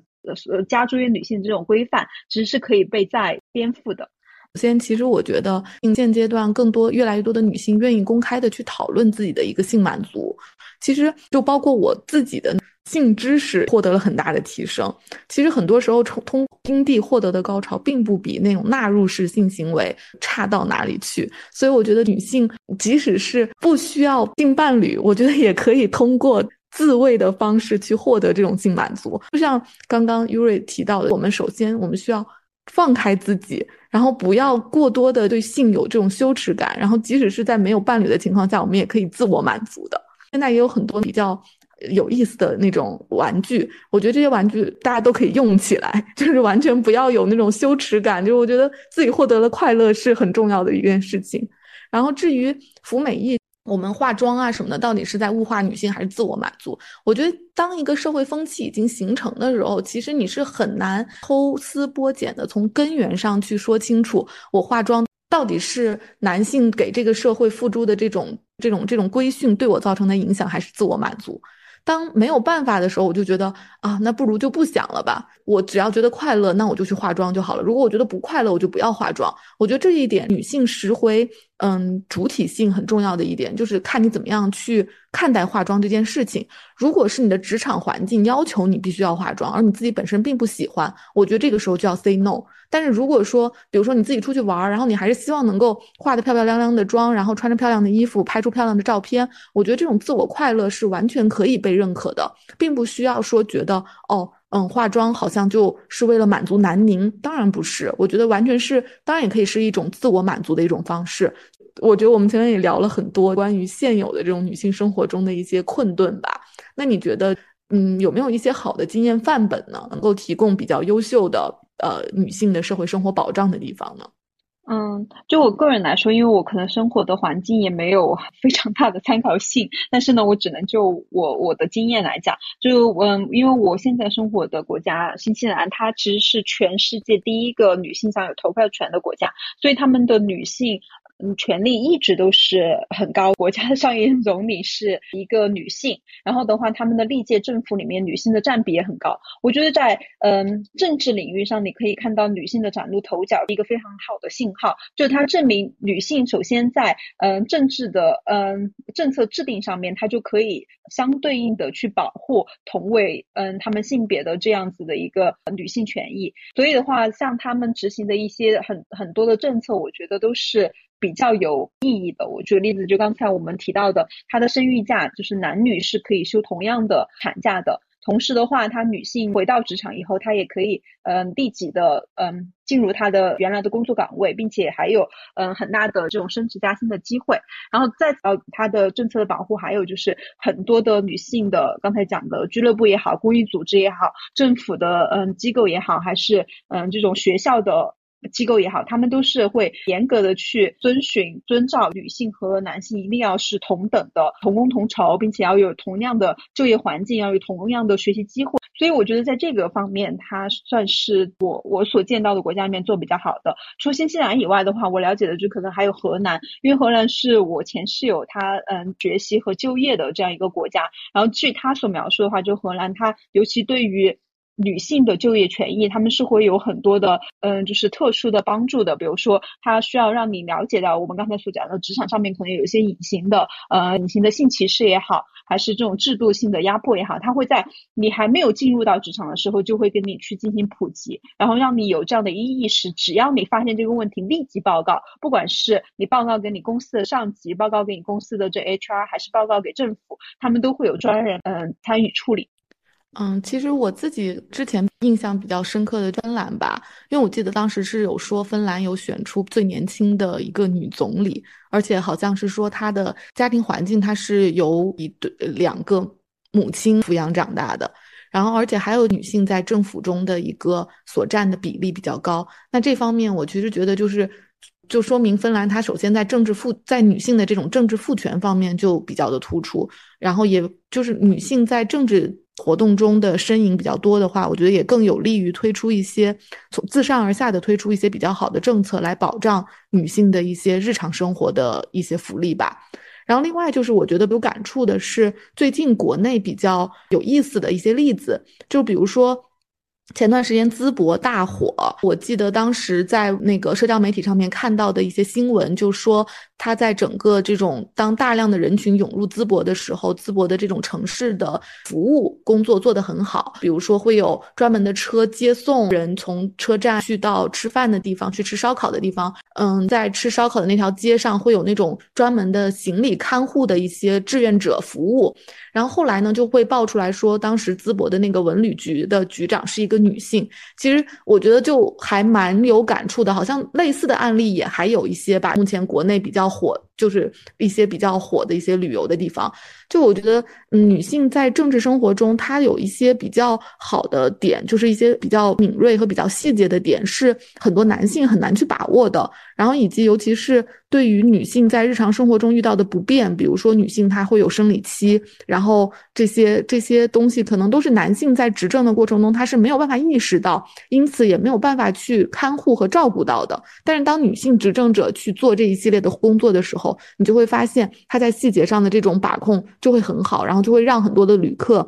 呃加诸于女性这种规范，其实是可以被再颠覆的。首先，其实我觉得现阶段更多越来越多的女性愿意公开的去讨论自己的一个性满足，其实就包括我自己的性知识获得了很大的提升。其实很多时候从通阴蒂获得的高潮，并不比那种纳入式性行为差到哪里去。所以我觉得女性即使是不需要性伴侣，我觉得也可以通过。自慰的方式去获得这种性满足，就像刚刚 Yuri 提到的，我们首先我们需要放开自己，然后不要过多的对性有这种羞耻感，然后即使是在没有伴侣的情况下，我们也可以自我满足的。现在也有很多比较有意思的那种玩具，我觉得这些玩具大家都可以用起来，*laughs* 就是完全不要有那种羞耻感，就是我觉得自己获得了快乐是很重要的一件事情。然后至于服美役。我们化妆啊什么的，到底是在物化女性还是自我满足？我觉得，当一个社会风气已经形成的时候，其实你是很难抽丝剥茧的从根源上去说清楚，我化妆到底是男性给这个社会付诸的这种这种这种规训对我造成的影响，还是自我满足？当没有办法的时候，我就觉得啊，那不如就不想了吧。我只要觉得快乐，那我就去化妆就好了。如果我觉得不快乐，我就不要化妆。我觉得这一点，女性拾回嗯主体性很重要的一点，就是看你怎么样去看待化妆这件事情。如果是你的职场环境要求你必须要化妆，而你自己本身并不喜欢，我觉得这个时候就要 say no。但是如果说，比如说你自己出去玩，然后你还是希望能够化的漂漂亮亮的妆，然后穿着漂亮的衣服，拍出漂亮的照片，我觉得这种自我快乐是完全可以被认可的，并不需要说觉得哦，嗯，化妆好像就是为了满足南宁，当然不是，我觉得完全是，当然也可以是一种自我满足的一种方式。我觉得我们前面也聊了很多关于现有的这种女性生活中的一些困顿吧，那你觉得，嗯，有没有一些好的经验范本呢？能够提供比较优秀的？呃，女性的社会生活保障的地方呢？嗯，就我个人来说，因为我可能生活的环境也没有 *laughs* 非常大的参考性，但是呢，我只能就我我的经验来讲，就嗯，因为我现在生活的国家新西兰，它其实是全世界第一个女性享有投票权的国家，所以他们的女性。嗯，权力一直都是很高。国家的上一任总理是一个女性，然后的话，他们的历届政府里面女性的占比也很高。我觉得在嗯政治领域上，你可以看到女性的崭露头角，一个非常好的信号，就它证明女性首先在嗯政治的嗯政策制定上面，它就可以相对应的去保护同为嗯他们性别的这样子的一个女性权益。所以的话，像他们执行的一些很很多的政策，我觉得都是。比较有意义的，我举个例子，就刚才我们提到的，她的生育假就是男女是可以休同样的产假的。同时的话，她女性回到职场以后，她也可以嗯立即的嗯进入她的原来的工作岗位，并且还有嗯很大的这种升职加薪的机会。然后再呃她的政策的保护，还有就是很多的女性的刚才讲的俱乐部也好，公益组织也好，政府的嗯机构也好，还是嗯这种学校的。机构也好，他们都是会严格的去遵循、遵照女性和男性一定要是同等的、同工同酬，并且要有同样的就业环境，要有同样的学习机会。所以我觉得在这个方面，它算是我我所见到的国家里面做比较好的。除新西兰以外的话，我了解的就可能还有荷兰，因为荷兰是我前室友他嗯学习和就业的这样一个国家。然后据他所描述的话，就荷兰，他尤其对于女性的就业权益，他们是会有很多的，嗯，就是特殊的帮助的。比如说，他需要让你了解到我们刚才所讲的职场上面可能有一些隐形的，呃，隐形的性歧视也好，还是这种制度性的压迫也好，他会在你还没有进入到职场的时候，就会跟你去进行普及，然后让你有这样的一意识。只要你发现这个问题，立即报告，不管是你报告给你公司的上级，报告给你公司的这 HR，还是报告给政府，他们都会有专人嗯参与处理。嗯，其实我自己之前印象比较深刻的芬兰吧，因为我记得当时是有说芬兰有选出最年轻的一个女总理，而且好像是说她的家庭环境她是由一对两个母亲抚养长大的，然后而且还有女性在政府中的一个所占的比例比较高。那这方面我其实觉得就是就说明芬兰它首先在政治赋在女性的这种政治赋权方面就比较的突出，然后也就是女性在政治。活动中的身影比较多的话，我觉得也更有利于推出一些从自上而下的推出一些比较好的政策，来保障女性的一些日常生活的一些福利吧。然后另外就是我觉得有感触的是，最近国内比较有意思的一些例子，就比如说。前段时间淄博大火，我记得当时在那个社交媒体上面看到的一些新闻，就说他在整个这种当大量的人群涌入淄博的时候，淄博的这种城市的服务工作做得很好，比如说会有专门的车接送人从车站去到吃饭的地方，去吃烧烤的地方，嗯，在吃烧烤的那条街上会有那种专门的行李看护的一些志愿者服务。然后后来呢，就会爆出来说，当时淄博的那个文旅局的局长是一个女性。其实我觉得就还蛮有感触的，好像类似的案例也还有一些吧。目前国内比较火，就是一些比较火的一些旅游的地方。就我觉得，女性在政治生活中，她有一些比较好的点，就是一些比较敏锐和比较细节的点，是很多男性很难去把握的。然后以及尤其是对于女性在日常生活中遇到的不便，比如说女性她会有生理期，然后这些这些东西可能都是男性在执政的过程中他是没有办法意识到，因此也没有办法去看护和照顾到的。但是当女性执政者去做这一系列的工作的时候，你就会发现它在细节上的这种把控就会很好，然后就会让很多的旅客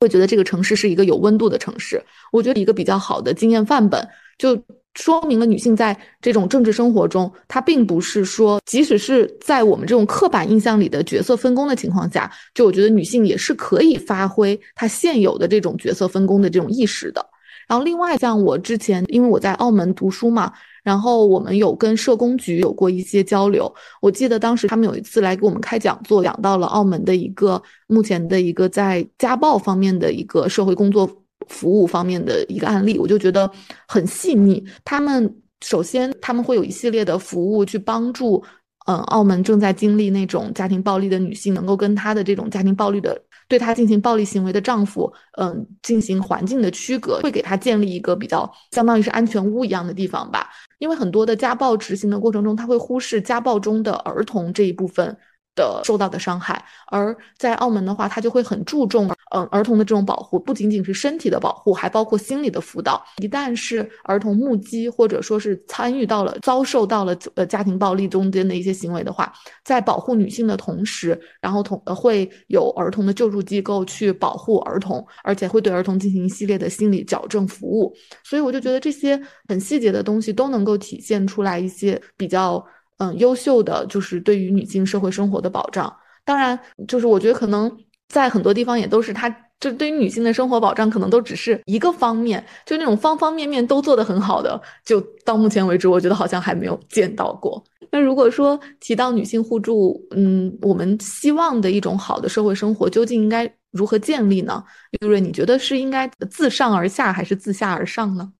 会觉得这个城市是一个有温度的城市。我觉得一个比较好的经验范本就。说明了女性在这种政治生活中，她并不是说，即使是在我们这种刻板印象里的角色分工的情况下，就我觉得女性也是可以发挥她现有的这种角色分工的这种意识的。然后另外，像我之前因为我在澳门读书嘛，然后我们有跟社工局有过一些交流。我记得当时他们有一次来给我们开讲座，讲到了澳门的一个目前的一个在家暴方面的一个社会工作。服务方面的一个案例，我就觉得很细腻。他们首先他们会有一系列的服务去帮助，嗯，澳门正在经历那种家庭暴力的女性，能够跟她的这种家庭暴力的对她进行暴力行为的丈夫，嗯，进行环境的区隔，会给她建立一个比较相当于是安全屋一样的地方吧。因为很多的家暴执行的过程中，他会忽视家暴中的儿童这一部分。的受到的伤害，而在澳门的话，他就会很注重，嗯，儿童的这种保护，不仅仅是身体的保护，还包括心理的辅导。一旦是儿童目击或者说是参与到了、遭受到了呃家庭暴力中间的一些行为的话，在保护女性的同时，然后同呃会有儿童的救助机构去保护儿童，而且会对儿童进行一系列的心理矫正服务。所以我就觉得这些很细节的东西都能够体现出来一些比较。嗯，优秀的就是对于女性社会生活的保障。当然，就是我觉得可能在很多地方也都是，它就对于女性的生活保障可能都只是一个方面，就那种方方面面都做得很好的，就到目前为止，我觉得好像还没有见到过。那如果说提到女性互助，嗯，我们希望的一种好的社会生活究竟应该如何建立呢？玉瑞，你觉得是应该自上而下还是自下而上呢？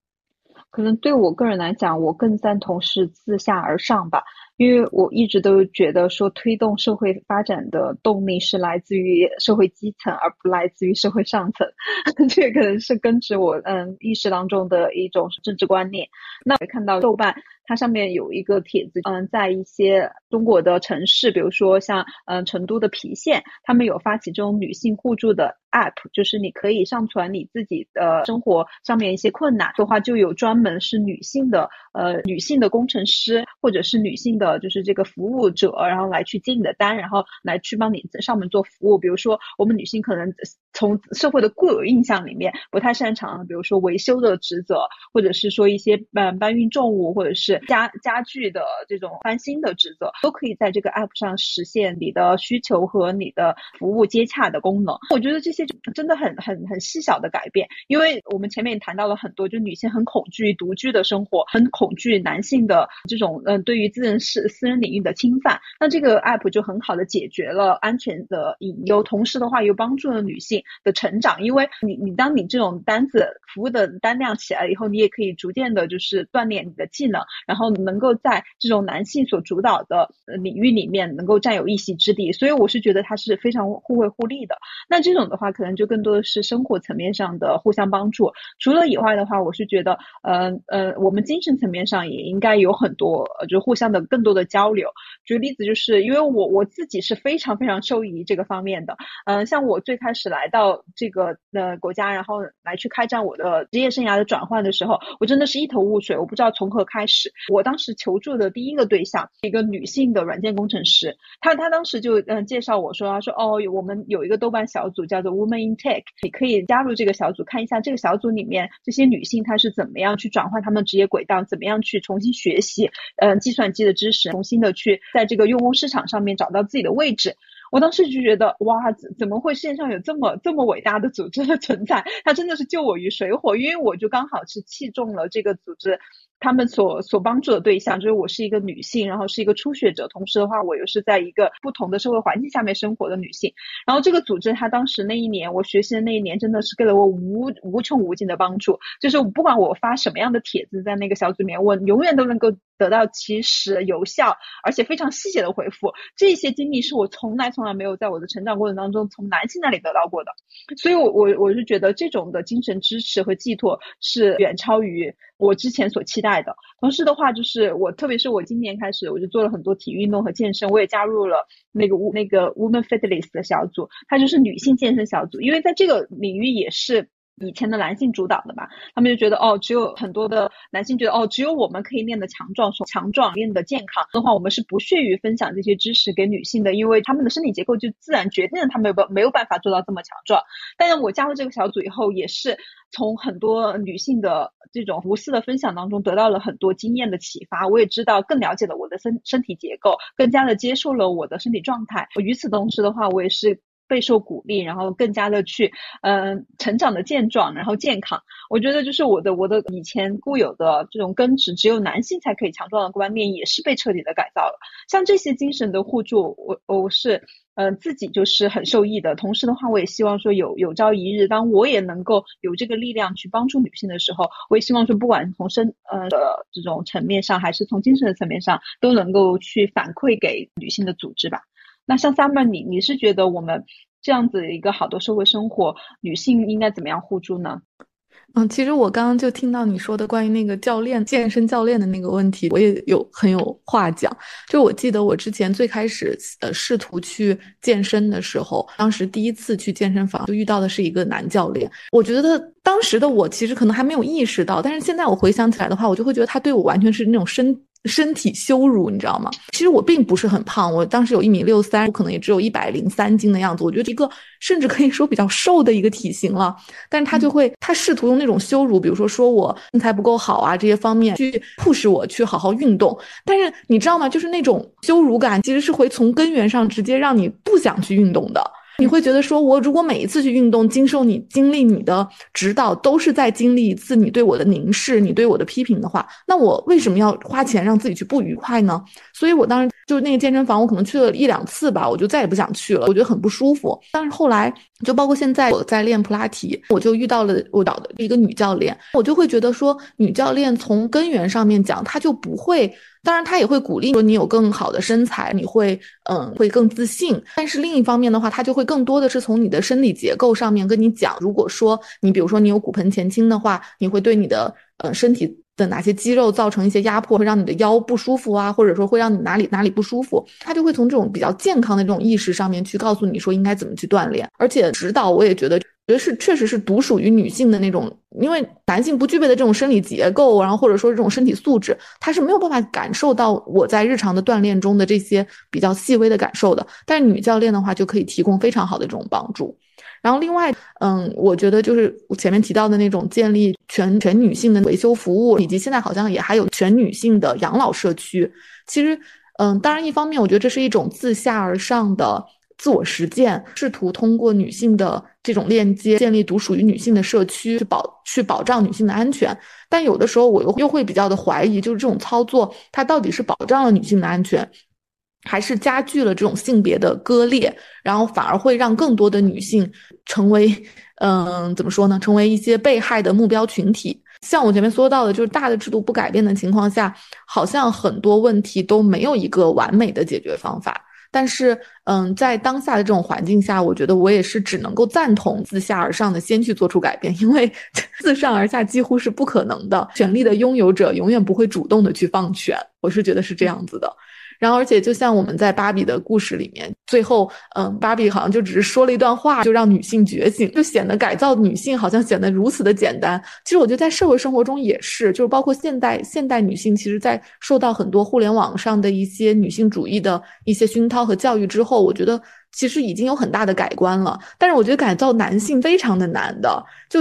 可能对我个人来讲，我更赞同是自下而上吧。因为我一直都觉得说，推动社会发展的动力是来自于社会基层，而不来自于社会上层。*laughs* 这可能是根植我嗯意识当中的一种政治观念。那看到豆瓣。它上面有一个帖子，嗯，在一些中国的城市，比如说像嗯成都的郫县，他们有发起这种女性互助的 app，就是你可以上传你自己的生活上面一些困难的话，就有专门是女性的呃女性的工程师或者是女性的就是这个服务者，然后来去接你的单，然后来去帮你上门做服务。比如说我们女性可能从社会的固有印象里面不太擅长，比如说维修的职责，或者是说一些嗯搬运重物，或者是家家具的这种翻新的职责，都可以在这个 app 上实现你的需求和你的服务接洽的功能。我觉得这些就真的很很很细小的改变，因为我们前面也谈到了很多，就女性很恐惧独居的生活，很恐惧男性的这种嗯对于自人私私人领域的侵犯。那这个 app 就很好的解决了安全的隐忧，同时的话又帮助了女性的成长，因为你你当你这种单子服务的单量起来以后，你也可以逐渐的就是锻炼你的技能，然后。能够在这种男性所主导的领域里面能够占有一席之地，所以我是觉得它是非常互惠互利的。那这种的话，可能就更多的是生活层面上的互相帮助。除了以外的话，我是觉得，呃呃，我们精神层面上也应该有很多，就互相的更多的交流。举个例子，就是因为我我自己是非常非常受益于这个方面的。嗯，像我最开始来到这个呃国家，然后来去开展我的职业生涯的转换的时候，我真的是一头雾水，我不知道从何开始。我当时求助的第一个对象，一个女性的软件工程师，她她当时就嗯介绍我说，她说哦，我们有一个豆瓣小组叫做 Woman in Tech，你可以加入这个小组，看一下这个小组里面这些女性她是怎么样去转换她们职业轨道，怎么样去重新学习嗯计算机的知识，重新的去在这个用工市场上面找到自己的位置。我当时就觉得哇，怎怎么会线上有这么这么伟大的组织的存在？它真的是救我于水火，因为我就刚好是器重了这个组织。他们所所帮助的对象就是我是一个女性，然后是一个初学者，同时的话我又是在一个不同的社会环境下面生活的女性。然后这个组织，他当时那一年我学习的那一年，真的是给了我无无穷无尽的帮助。就是不管我发什么样的帖子在那个小组里面，我永远都能够得到及时、有效而且非常细节的回复。这些经历是我从来从来没有在我的成长过程当中从男性那里得到过的。所以，我我我是觉得这种的精神支持和寄托是远超于。我之前所期待的，同时的话，就是我，特别是我今年开始，我就做了很多体育运动和健身，我也加入了那个那个 Woman Fitness 的小组，它就是女性健身小组，因为在这个领域也是。以前的男性主导的吧，他们就觉得哦，只有很多的男性觉得哦，只有我们可以练得强壮，强壮练得健康的话，我们是不屑于分享这些知识给女性的，因为他们的身体结构就自然决定了他们没有办没有办法做到这么强壮。但是我加入这个小组以后，也是从很多女性的这种无私的分享当中得到了很多经验的启发，我也知道更了解了我的身身体结构，更加的接受了我的身体状态。与此同时的话，我也是。备受鼓励，然后更加的去，嗯，成长的健壮，然后健康。我觉得就是我的我的以前固有的这种根植，只有男性才可以强壮的观念，也是被彻底的改造了。像这些精神的互助，我我是，嗯，自己就是很受益的。同时的话，我也希望说有有朝一日，当我也能够有这个力量去帮助女性的时候，我也希望说，不管从身呃的这种层面上，还是从精神的层面上，都能够去反馈给女性的组织吧。那像 Summer，你你是觉得我们这样子一个好的社会生活，女性应该怎么样互助呢？嗯，其实我刚刚就听到你说的关于那个教练、健身教练的那个问题，我也有很有话讲。就我记得我之前最开始呃试图去健身的时候，当时第一次去健身房就遇到的是一个男教练。我觉得当时的我其实可能还没有意识到，但是现在我回想起来的话，我就会觉得他对我完全是那种身。身体羞辱，你知道吗？其实我并不是很胖，我当时有一米六三，我可能也只有一百零三斤的样子。我觉得一个甚至可以说比较瘦的一个体型了。但是他就会，他试图用那种羞辱，比如说说我身材不够好啊这些方面去迫使我去好好运动。但是你知道吗？就是那种羞辱感，其实是会从根源上直接让你不想去运动的。你会觉得说，我如果每一次去运动，经受你经历你的指导，都是在经历一次你对我的凝视，你对我的批评的话，那我为什么要花钱让自己去不愉快呢？所以我当时就那个健身房，我可能去了一两次吧，我就再也不想去了，我觉得很不舒服。但是后来，就包括现在我在练普拉提，我就遇到了我找的一个女教练，我就会觉得说，女教练从根源上面讲，她就不会。当然，他也会鼓励说你有更好的身材，你会嗯会更自信。但是另一方面的话，他就会更多的是从你的生理结构上面跟你讲，如果说你比如说你有骨盆前倾的话，你会对你的呃身体的哪些肌肉造成一些压迫，会让你的腰不舒服啊，或者说会让你哪里哪里不舒服，他就会从这种比较健康的这种意识上面去告诉你说应该怎么去锻炼，而且指导我也觉得。觉得是，确实是独属于女性的那种，因为男性不具备的这种生理结构，然后或者说这种身体素质，他是没有办法感受到我在日常的锻炼中的这些比较细微的感受的。但是女教练的话，就可以提供非常好的这种帮助。然后另外，嗯，我觉得就是我前面提到的那种建立全全女性的维修服务，以及现在好像也还有全女性的养老社区。其实，嗯，当然一方面，我觉得这是一种自下而上的。自我实践，试图通过女性的这种链接，建立独属于女性的社区，去保去保障女性的安全。但有的时候，我又又会比较的怀疑，就是这种操作，它到底是保障了女性的安全，还是加剧了这种性别的割裂，然后反而会让更多的女性成为，嗯，怎么说呢？成为一些被害的目标群体。像我前面说到的，就是大的制度不改变的情况下，好像很多问题都没有一个完美的解决方法。但是，嗯，在当下的这种环境下，我觉得我也是只能够赞同自下而上的先去做出改变，因为 *laughs* 自上而下几乎是不可能的。权力的拥有者永远不会主动的去放权，我是觉得是这样子的。然后，而且就像我们在芭比的故事里面，最后，嗯，芭比好像就只是说了一段话，就让女性觉醒，就显得改造女性好像显得如此的简单。其实我觉得在社会生活中也是，就是包括现代现代女性，其实在受到很多互联网上的一些女性主义的一些熏陶和教育之后，我觉得其实已经有很大的改观了。但是我觉得改造男性非常的难的，就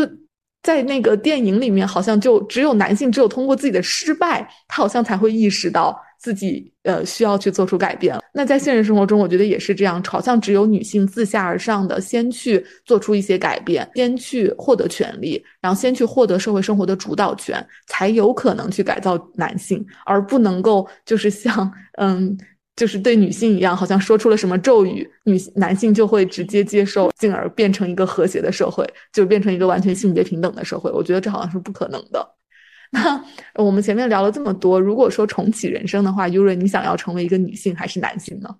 在那个电影里面，好像就只有男性只有通过自己的失败，他好像才会意识到。自己呃需要去做出改变那在现实生活中，我觉得也是这样，好像只有女性自下而上的先去做出一些改变，先去获得权利，然后先去获得社会生活的主导权，才有可能去改造男性，而不能够就是像嗯，就是对女性一样，好像说出了什么咒语，女男性就会直接接受，进而变成一个和谐的社会，就变成一个完全性别平等的社会。我觉得这好像是不可能的。*laughs* 那我们前面聊了这么多，如果说重启人生的话，优瑞，你想要成为一个女性还是男性呢？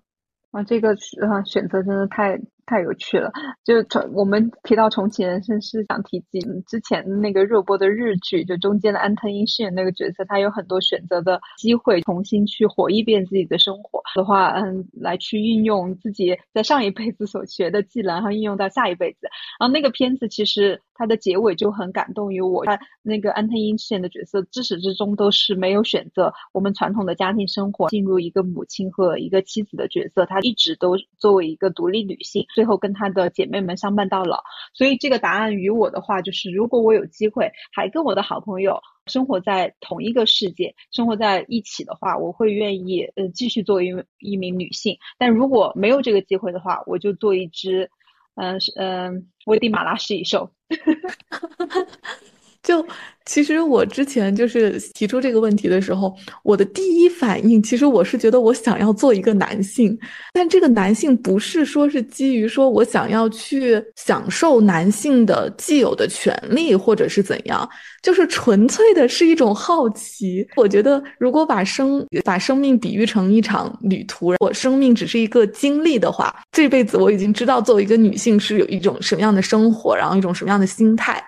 啊，这个啊选择真的太。太有趣了，就重我们提到重启人生是想提及之前那个热播的日剧，就中间的安藤英饰演那个角色，他有很多选择的机会，重新去活一遍自己的生活的话，嗯，来去运用自己在上一辈子所学的技能，然后应用到下一辈子。然后那个片子其实它的结尾就很感动于我，他那个安藤英饰演的角色自始至终都是没有选择我们传统的家庭生活，进入一个母亲和一个妻子的角色，她一直都作为一个独立女性。最后跟她的姐妹们相伴到老，所以这个答案与我的话就是，如果我有机会还跟我的好朋友生活在同一个世界，生活在一起的话，我会愿意呃继续做一一名女性。但如果没有这个机会的话，我就做一只嗯是嗯危地马拉食蚁兽。*laughs* 就其实我之前就是提出这个问题的时候，我的第一反应其实我是觉得我想要做一个男性，但这个男性不是说是基于说我想要去享受男性的既有的权利或者是怎样，就是纯粹的是一种好奇。我觉得如果把生把生命比喻成一场旅途，我生命只是一个经历的话，这辈子我已经知道作为一个女性是有一种什么样的生活，然后一种什么样的心态。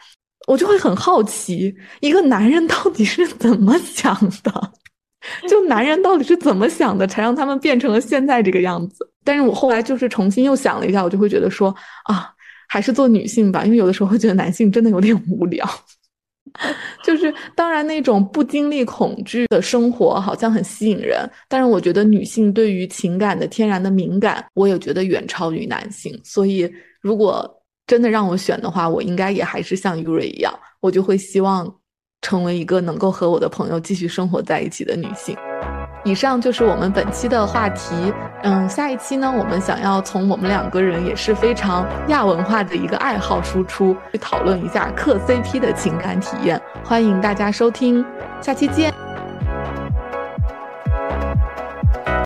我就会很好奇，一个男人到底是怎么想的？就男人到底是怎么想的，才让他们变成了现在这个样子？但是我后来就是重新又想了一下，我就会觉得说啊，还是做女性吧，因为有的时候会觉得男性真的有点无聊。*laughs* 就是当然那种不经历恐惧的生活好像很吸引人，但是我觉得女性对于情感的天然的敏感，我也觉得远超于男性。所以如果真的让我选的话，我应该也还是像 Yuri 一样，我就会希望成为一个能够和我的朋友继续生活在一起的女性。以上就是我们本期的话题。嗯，下一期呢，我们想要从我们两个人也是非常亚文化的一个爱好输出，去讨论一下嗑 CP 的情感体验。欢迎大家收听，下期见。